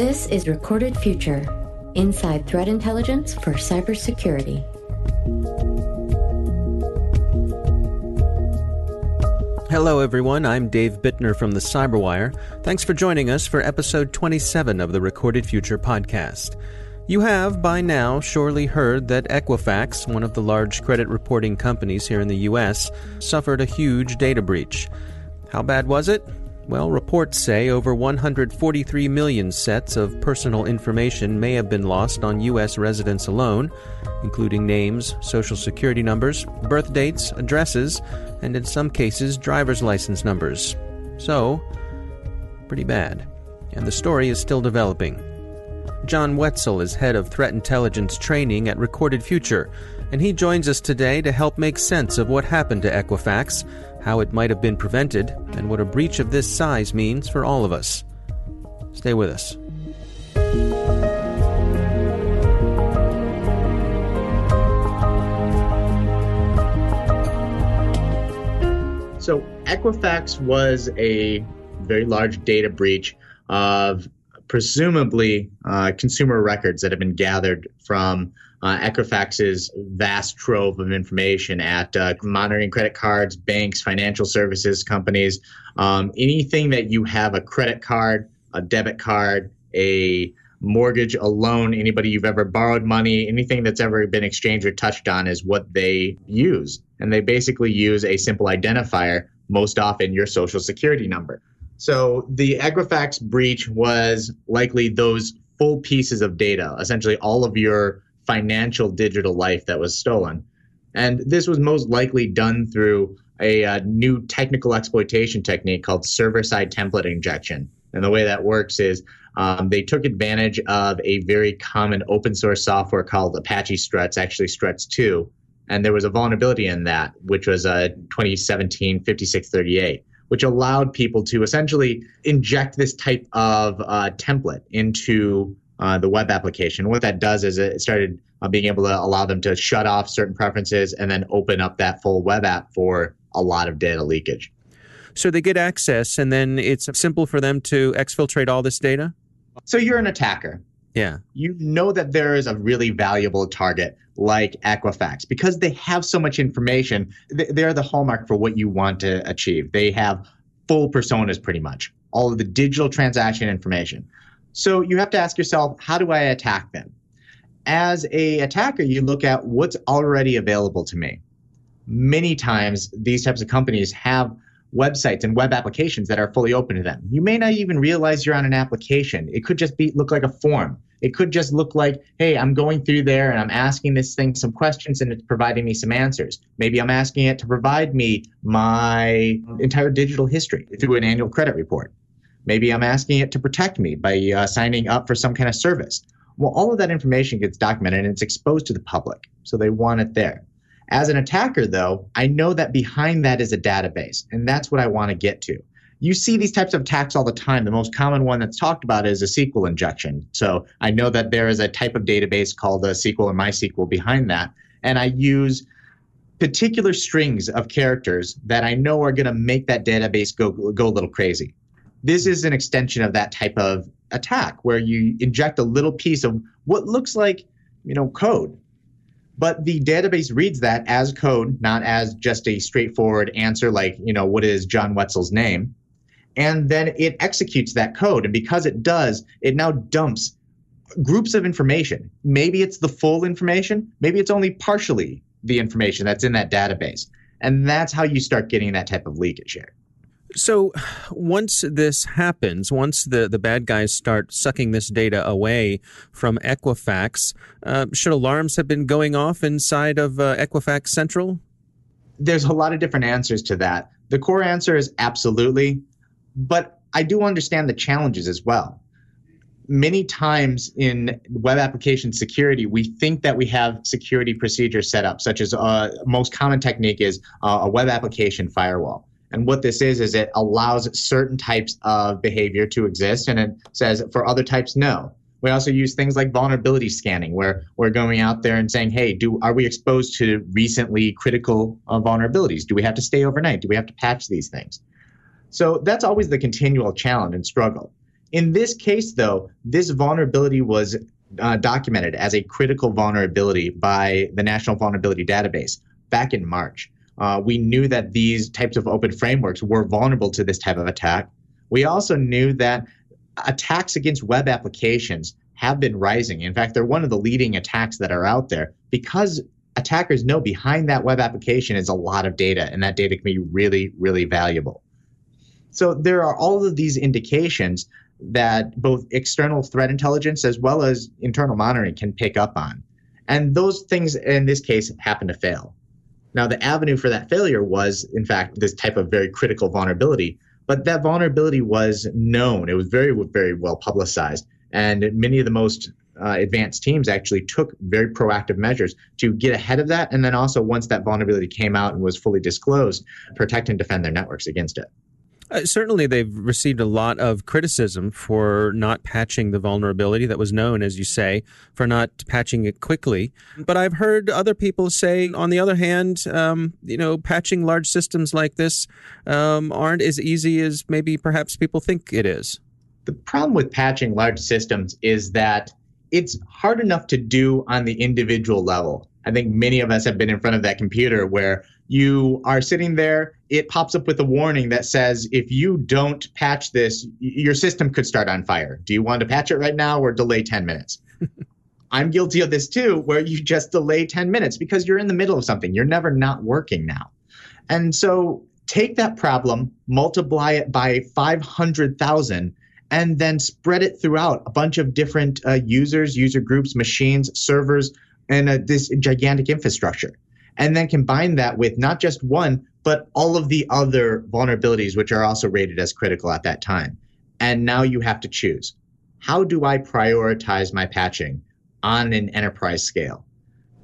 This is Recorded Future Inside Threat Intelligence for Cybersecurity. Hello, everyone. I'm Dave Bittner from the Cyberwire. Thanks for joining us for episode 27 of the Recorded Future podcast. You have, by now, surely heard that Equifax, one of the large credit reporting companies here in the U.S., suffered a huge data breach. How bad was it? Well, reports say over 143 million sets of personal information may have been lost on U.S. residents alone, including names, social security numbers, birth dates, addresses, and in some cases, driver's license numbers. So, pretty bad. And the story is still developing. John Wetzel is head of threat intelligence training at Recorded Future, and he joins us today to help make sense of what happened to Equifax how it might have been prevented, and what a breach of this size means for all of us. Stay with us. So, Equifax was a very large data breach of presumably uh, consumer records that have been gathered from uh, Equifax's vast trove of information at uh, monitoring credit cards, banks, financial services companies, um, anything that you have a credit card, a debit card, a mortgage, a loan, anybody you've ever borrowed money, anything that's ever been exchanged or touched on is what they use. And they basically use a simple identifier, most often your social security number. So the Equifax breach was likely those full pieces of data, essentially all of your financial digital life that was stolen. And this was most likely done through a, a uh, new technical exploitation technique called server side template injection. And the way that works is um, they took advantage of a very common open source software called Apache Struts, actually Struts 2. And there was a vulnerability in that, which was a uh, 2017 5638, which allowed people to essentially inject this type of uh, template into uh, the web application. What that does is it started uh, being able to allow them to shut off certain preferences and then open up that full web app for a lot of data leakage. So they get access, and then it's simple for them to exfiltrate all this data? So you're an attacker. Yeah. You know that there is a really valuable target like Equifax because they have so much information. They're the hallmark for what you want to achieve. They have full personas pretty much, all of the digital transaction information. So you have to ask yourself, how do I attack them? As a attacker, you look at what's already available to me. Many times, these types of companies have websites and web applications that are fully open to them. You may not even realize you're on an application. It could just be look like a form. It could just look like, hey, I'm going through there and I'm asking this thing some questions and it's providing me some answers. Maybe I'm asking it to provide me my entire digital history through an annual credit report. Maybe I'm asking it to protect me by uh, signing up for some kind of service. Well, all of that information gets documented and it's exposed to the public. So they want it there. As an attacker, though, I know that behind that is a database, and that's what I want to get to. You see these types of attacks all the time. The most common one that's talked about is a SQL injection. So I know that there is a type of database called a SQL or MySQL behind that, and I use particular strings of characters that I know are going to make that database go go a little crazy. This is an extension of that type of attack where you inject a little piece of what looks like, you know, code. But the database reads that as code, not as just a straightforward answer like, you know, what is John Wetzel's name? And then it executes that code. And because it does, it now dumps groups of information. Maybe it's the full information, maybe it's only partially the information that's in that database. And that's how you start getting that type of leakage here. So once this happens, once the, the bad guys start sucking this data away from Equifax, uh, should alarms have been going off inside of uh, Equifax Central? There's a lot of different answers to that. The core answer is absolutely, but I do understand the challenges as well. Many times in web application security, we think that we have security procedures set up, such as uh, most common technique is uh, a web application firewall and what this is, is it allows certain types of behavior to exist and it says for other types, no. We also use things like vulnerability scanning, where we're going out there and saying, "Hey, do are we exposed to recently critical uh, vulnerabilities? Do we have to stay overnight? Do we have to patch these things?" So that's always the continual challenge and struggle. In this case, though, this vulnerability was uh, documented as a critical vulnerability by the National Vulnerability Database back in March. Uh, we knew that these types of open frameworks were vulnerable to this type of attack. We also knew that attacks against web applications have been rising. In fact, they're one of the leading attacks that are out there because attackers know behind that web application is a lot of data, and that data can be really, really valuable. So there are all of these indications that both external threat intelligence as well as internal monitoring can pick up on. And those things in this case happen to fail. Now, the avenue for that failure was, in fact, this type of very critical vulnerability, but that vulnerability was known. It was very, very well publicized. And many of the most uh, advanced teams actually took very proactive measures to get ahead of that. And then also, once that vulnerability came out and was fully disclosed, protect and defend their networks against it. Uh, certainly, they've received a lot of criticism for not patching the vulnerability that was known, as you say, for not patching it quickly. But I've heard other people say, on the other hand, um, you know, patching large systems like this um, aren't as easy as maybe perhaps people think it is. The problem with patching large systems is that it's hard enough to do on the individual level. I think many of us have been in front of that computer where you are sitting there, it pops up with a warning that says if you don't patch this, your system could start on fire. Do you want to patch it right now or delay 10 minutes? I'm guilty of this too, where you just delay 10 minutes because you're in the middle of something. You're never not working now. And so take that problem, multiply it by 500,000, and then spread it throughout a bunch of different uh, users, user groups, machines, servers, and uh, this gigantic infrastructure. And then combine that with not just one, but all of the other vulnerabilities, which are also rated as critical at that time. And now you have to choose how do I prioritize my patching on an enterprise scale?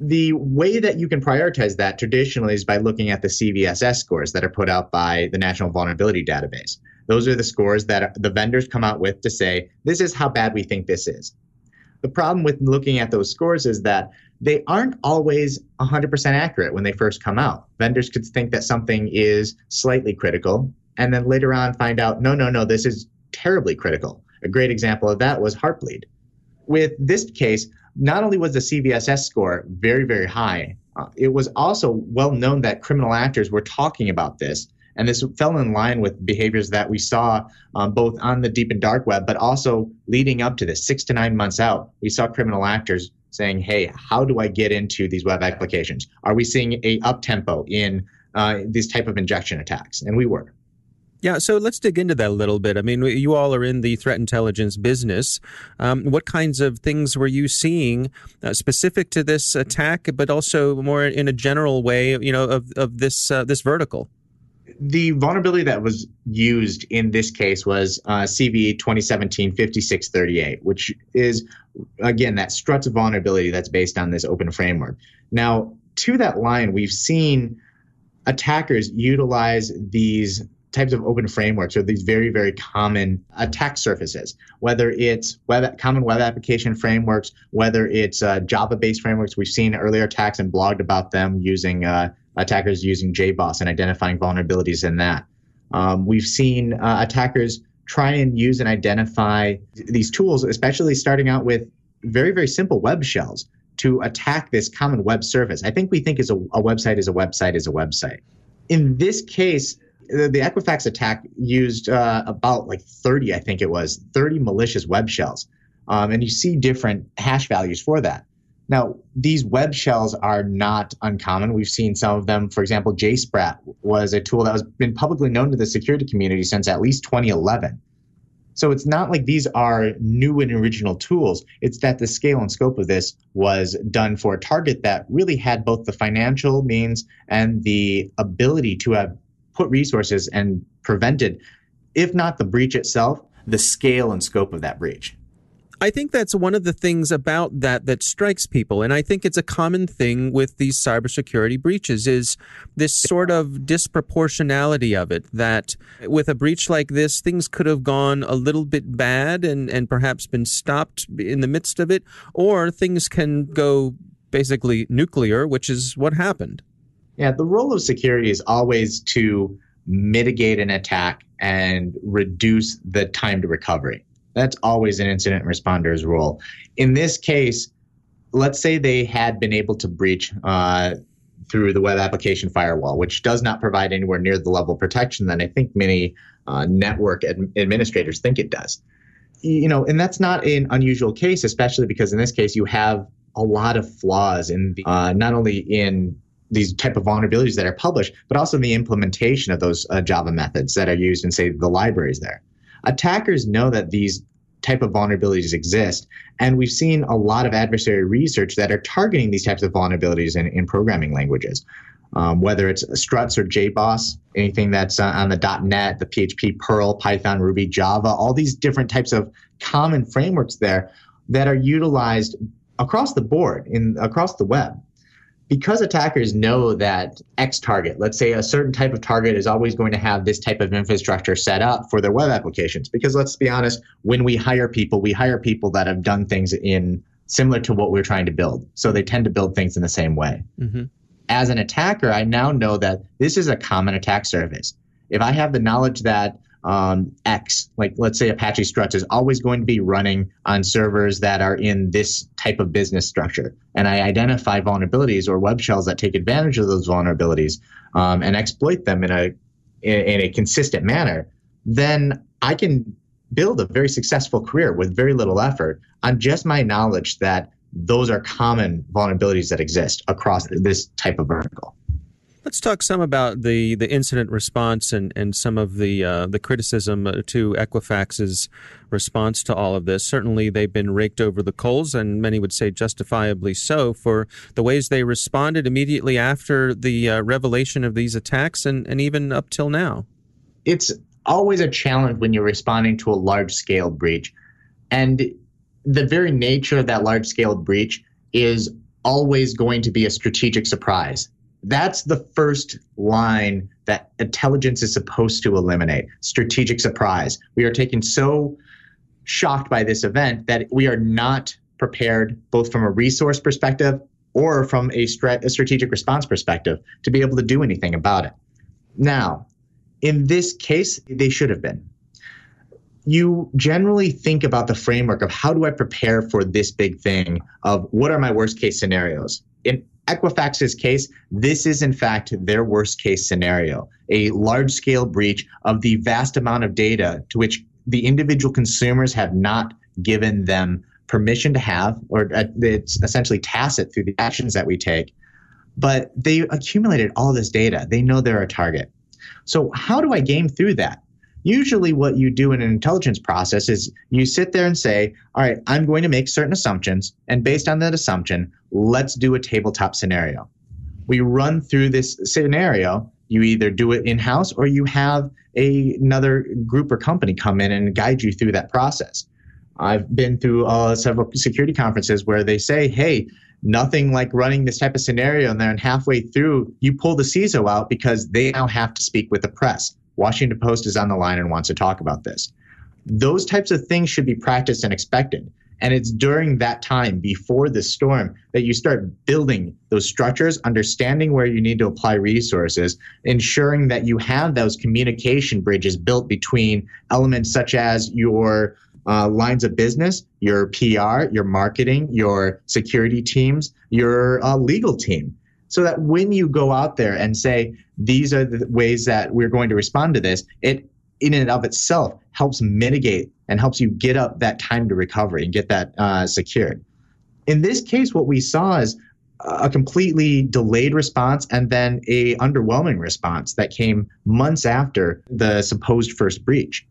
The way that you can prioritize that traditionally is by looking at the CVSS scores that are put out by the National Vulnerability Database. Those are the scores that the vendors come out with to say, this is how bad we think this is. The problem with looking at those scores is that they aren't always 100% accurate when they first come out. Vendors could think that something is slightly critical and then later on find out, no, no, no, this is terribly critical. A great example of that was Heartbleed. With this case, not only was the CVSS score very, very high, uh, it was also well known that criminal actors were talking about this and this fell in line with behaviors that we saw um, both on the deep and dark web, but also leading up to this, six to nine months out. We saw criminal actors saying, "Hey, how do I get into these web applications? Are we seeing a up tempo in uh, these type of injection attacks?" And we were. Yeah, so let's dig into that a little bit. I mean, you all are in the threat intelligence business. Um, what kinds of things were you seeing uh, specific to this attack, but also more in a general way, you know, of, of this uh, this vertical? The vulnerability that was used in this case was uh, CVE 2017-5638, which is, again, that struts vulnerability that's based on this open framework. Now, to that line, we've seen attackers utilize these types of open frameworks or these very, very common attack surfaces, whether it's web, common web application frameworks, whether it's uh, Java-based frameworks. We've seen earlier attacks and blogged about them using uh, attackers using JBoss and identifying vulnerabilities in that. Um, we've seen uh, attackers try and use and identify these tools, especially starting out with very, very simple web shells to attack this common web service. I think we think is a, a website is a website is a website. In this case, the, the Equifax attack used uh, about like 30, I think it was, 30 malicious web shells. Um, and you see different hash values for that. Now, these web shells are not uncommon. We've seen some of them. For example, JSprat was a tool that has been publicly known to the security community since at least 2011. So it's not like these are new and original tools. It's that the scale and scope of this was done for a target that really had both the financial means and the ability to have put resources and prevented, if not the breach itself, the scale and scope of that breach. I think that's one of the things about that that strikes people, and I think it's a common thing with these cybersecurity breaches is this sort of disproportionality of it. That with a breach like this, things could have gone a little bit bad and and perhaps been stopped in the midst of it, or things can go basically nuclear, which is what happened. Yeah, the role of security is always to mitigate an attack and reduce the time to recovery That's always an incident responder's role. In this case, let's say they had been able to breach uh, through the web application firewall, which does not provide anywhere near the level of protection that I think many uh, network ad- administrators think it does. You know, and that's not an unusual case, especially because in this case you have a lot of flaws in the, uh, not only in these type of vulnerabilities that are published, but also in the implementation of those uh, Java methods that are used in, say, the libraries there. Attackers know that these type of vulnerabilities exist, and we've seen a lot of adversary research that are targeting these types of vulnerabilities in, in programming languages. Um, whether it's struts or JBoss, anything that's uh, on the .NET, the PHP, Perl, Python, Ruby, Java, all these different types of common frameworks there that are utilized across the board in across the web because attackers know that X target, let's say a certain type of target is always going to have this type of infrastructure set up for their web applications. Because let's be honest, when we hire people, we hire people that have done things in similar to what we're trying to build. So they tend to build things in the same way. Mm-hmm. As an attacker, I now know that this is a common attack surface. If I have the knowledge that um, X, like let's say Apache Struts, is always going to be running on servers that are in this type of business structure. And I identify vulnerabilities or web shells that take advantage of those vulnerabilities um, and exploit them in a in, in a consistent manner. Then I can build a very successful career with very little effort on just my knowledge that those are common vulnerabilities that exist across this type of vertical. Let's talk some about the, the incident response and, and some of the uh, the criticism to Equifax's response to all of this. Certainly, they've been raked over the coals, and many would say justifiably so, for the ways they responded immediately after the uh, revelation of these attacks and, and even up till now. It's always a challenge when you're responding to a large scale breach. And the very nature of that large scale breach is always going to be a strategic surprise that's the first line that intelligence is supposed to eliminate strategic surprise. We are taken so shocked by this event that we are not prepared, both from a resource perspective or from a, stra- a strategic response perspective, to be able to do anything about it. Now, in this case, they should have been. You generally think about the framework of how do I prepare for this big thing of what are my worst case scenarios? In Equifax's case, this is in fact their worst case scenario a large scale breach of the vast amount of data to which the individual consumers have not given them permission to have, or uh, it's essentially tacit through the actions that we take. But they accumulated all this data. They know they're a target. So, how do I game through that? Usually, what you do in an intelligence process is you sit there and say, All right, I'm going to make certain assumptions. And based on that assumption, let's do a tabletop scenario. We run through this scenario. You either do it in house or you have a, another group or company come in and guide you through that process. I've been through uh, several security conferences where they say, hey, nothing like running this type of scenario and then halfway through you pull the CISO out because they now have to speak with the press. Washington Post is on the line and wants to talk about this. Those types of things should be practiced and expected. And it's during that time before the storm that you start building those structures, understanding where you need to apply resources, ensuring that you have those communication bridges built between elements such as your uh, lines of business, your PR, your marketing, your security teams, your uh, legal team so that when you go out there and say these are the ways that we're going to respond to this it in and of itself helps mitigate and helps you get up that time to recovery and get that uh, secured. In this case what we saw is a completely delayed response and then a underwhelming response that came months after the supposed first breach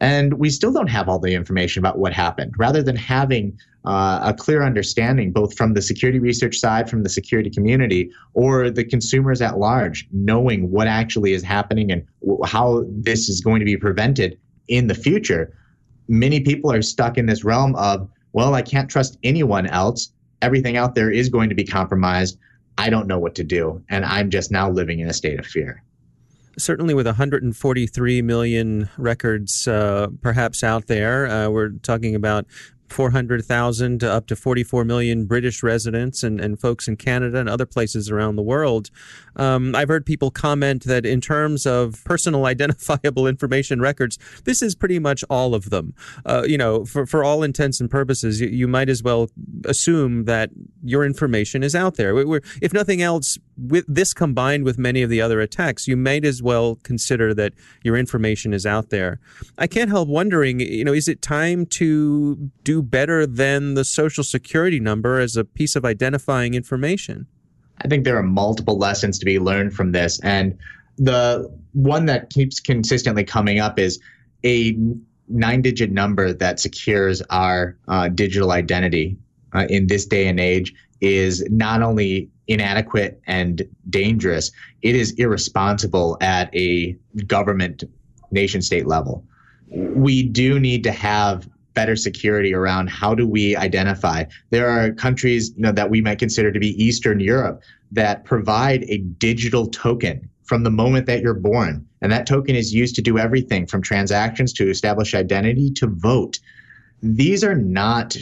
and we still don't have all the information about what happened. Rather than having uh, a clear understanding, both from the security research side, from the security community, or the consumers at large, knowing what actually is happening and how this is going to be prevented in the future, many people are stuck in this realm of, well, I can't trust anyone else. Everything out there is going to be compromised. I don't know what to do. And I'm just now living in a state of fear certainly with 143 million records uh, perhaps out there, uh, we're talking about 400,000 to up to 44 million British residents and, and folks in Canada and other places around the world. Um, I've heard people comment that in terms of personal identifiable information records, this is pretty much all of them. Uh, you know, for, for all intents and purposes, you, you, might as well assume that your information is out there. We're, if nothing else, with this combined with many of the other attacks, you might as well consider that your information is out there. I can't help wondering, you know, is it time to do better than the social security number as a piece of identifying information? I think there are multiple lessons to be learned from this. And the one that keeps consistently coming up is a nine digit number that secures our uh, digital identity uh, in this day and age is not only inadequate and dangerous, it is irresponsible at a government nation state level. We do need to have better security around how do we identify. There are countries you know, that we might consider to be Eastern Europe that provide a digital token from the moment that you're born. And that token is used to do everything from transactions to establish identity to vote. These are not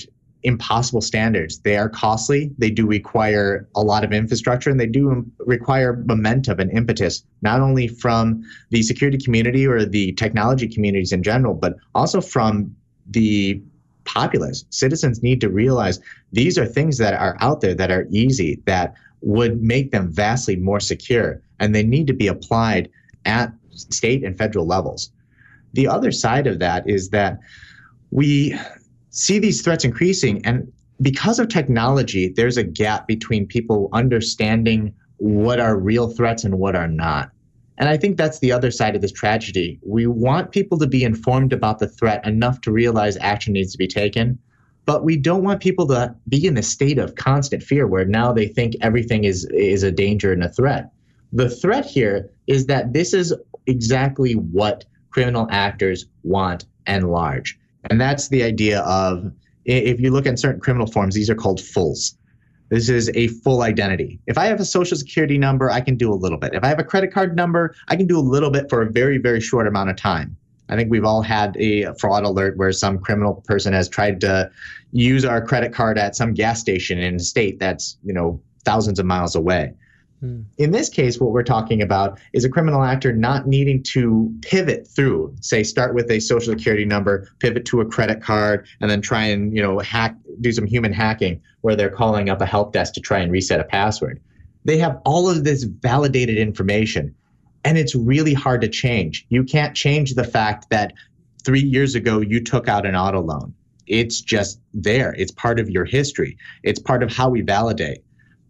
impossible standards. They are costly. They do require a lot of infrastructure and they do require momentum and impetus, not only from the security community or the technology communities in general, but also from the populace. Citizens need to realize these are things that are out there that are easy, that would make them vastly more secure, and they need to be applied at state and federal levels. The other side of that is that we see these threats increasing. And because of technology, there's a gap between people understanding what are real threats and what are not. And I think that's the other side of this tragedy. We want people to be informed about the threat enough to realize action needs to be taken, but we don't want people to be in a state of constant fear where now they think everything is is a danger and a threat. The threat here is that this is exactly what criminal actors want and large. And that's the idea of if you look at certain criminal forms, these are called fulls. This is a full identity. If I have a social security number, I can do a little bit. If I have a credit card number, I can do a little bit for a very, very short amount of time. I think we've all had a fraud alert where some criminal person has tried to use our credit card at some gas station in a state that's, you know, thousands of miles away. Hmm. In this case, what we're talking about is a criminal actor not needing to pivot through, say, start with a social security number, pivot to a credit card, and then try and you know hack, do some human hacking where they're calling up a help desk to try and reset a password. They have all of this validated information, and it's really hard to change. You can't change the fact that three years ago you took out an auto loan. It's just there. It's part of your history. It's part of how we validate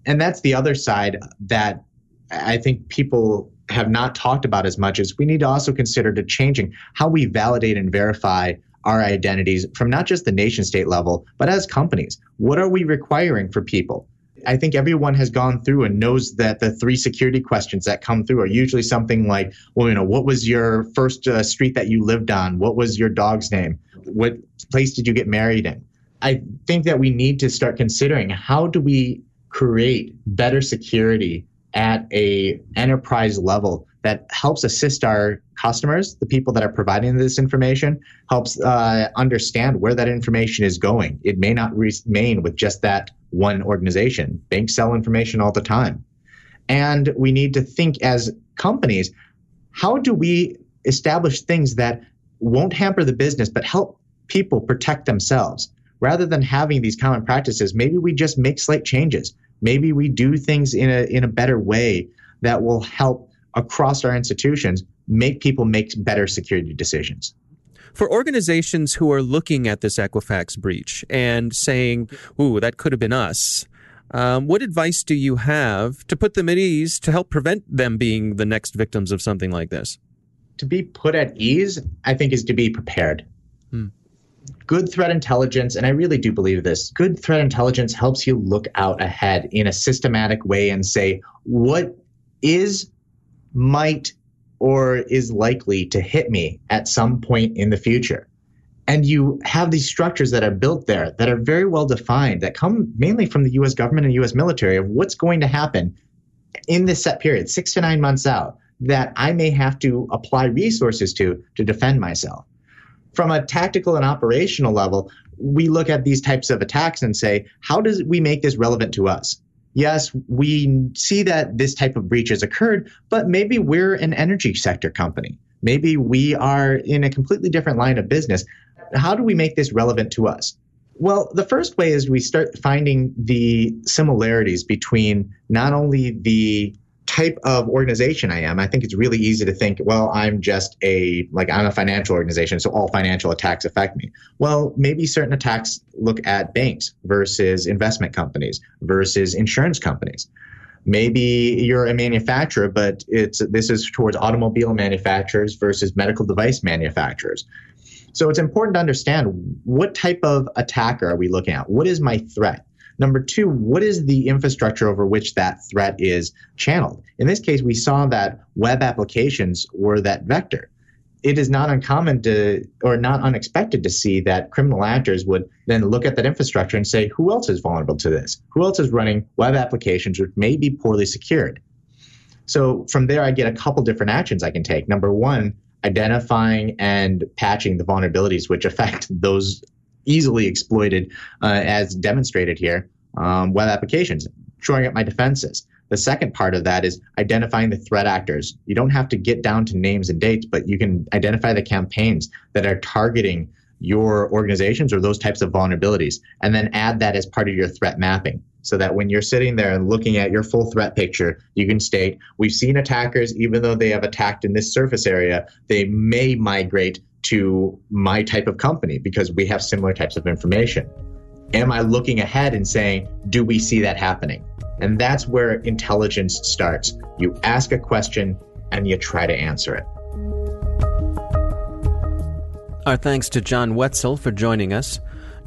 and that's the other side that I think people have not talked about as much is we need to also consider to changing how we validate and verify our identities from not just the nation state level, but as companies. What are we requiring for people? I think everyone has gone through and knows that the three security questions that come through are usually something like, well, you know, what was your first uh, street that you lived on? What was your dog's name? What place did you get married in? I think that we need to start considering how do we create better security at a enterprise level that helps assist our customers, the people that are providing this information, helps uh, understand where that information is going. It may not remain with just that one organization. Banks sell information all the time. And we need to think as companies, how do we establish things that won't hamper the business but help people protect themselves? Rather than having these common practices, maybe we just make slight changes. Maybe we do things in a in a better way that will help across our institutions make people make better security decisions. For organizations who are looking at this Equifax breach and saying, "Ooh, that could have been us," um, what advice do you have to put them at ease to help prevent them being the next victims of something like this? To be put at ease, I think, is to be prepared. Hmm good threat intelligence, and I really do believe this, good threat intelligence helps you look out ahead in a systematic way and say, what is, might, or is likely to hit me at some point in the future? And you have these structures that are built there that are very well defined, that come mainly from the US government and US military of what's going to happen in this set period, six to nine months out, that I may have to apply resources to to defend myself from a tactical and operational level, we look at these types of attacks and say, how does we make this relevant to us? Yes, we see that this type of breach has occurred, but maybe we're an energy sector company. Maybe we are in a completely different line of business. How do we make this relevant to us? Well, the first way is we start finding the similarities between not only the type of organization I am, I think it's really easy to think, well, I'm just a like I'm a financial organization, so all financial attacks affect me. Well, maybe certain attacks look at banks versus investment companies versus insurance companies. Maybe you're a manufacturer, but it's this is towards automobile manufacturers versus medical device manufacturers. So it's important to understand what type of attacker are we looking at? What is my threat? Number two, what is the infrastructure over which that threat is channeled? In this case, we saw that web applications were that vector. It is not uncommon to, or not unexpected to see that criminal actors would then look at that infrastructure and say, who else is vulnerable to this? Who else is running web applications which may be poorly secured? So from there, I get a couple different actions I can take. Number one, identifying and patching the vulnerabilities which affect those easily exploited, uh, as demonstrated here, um, web applications, shoring up my defenses. The second part of that is identifying the threat actors. You don't have to get down to names and dates, but you can identify the campaigns that are targeting your organizations or those types of vulnerabilities, and then add that as part of your threat mapping. So that when you're sitting there and looking at your full threat picture, you can state, we've seen attackers, even though they have attacked in this surface area, they may migrate to my type of company because we have similar types of information. Am I looking ahead and saying, do we see that happening? And that's where intelligence starts. You ask a question and you try to answer it. Our thanks to John Wetzel for joining us.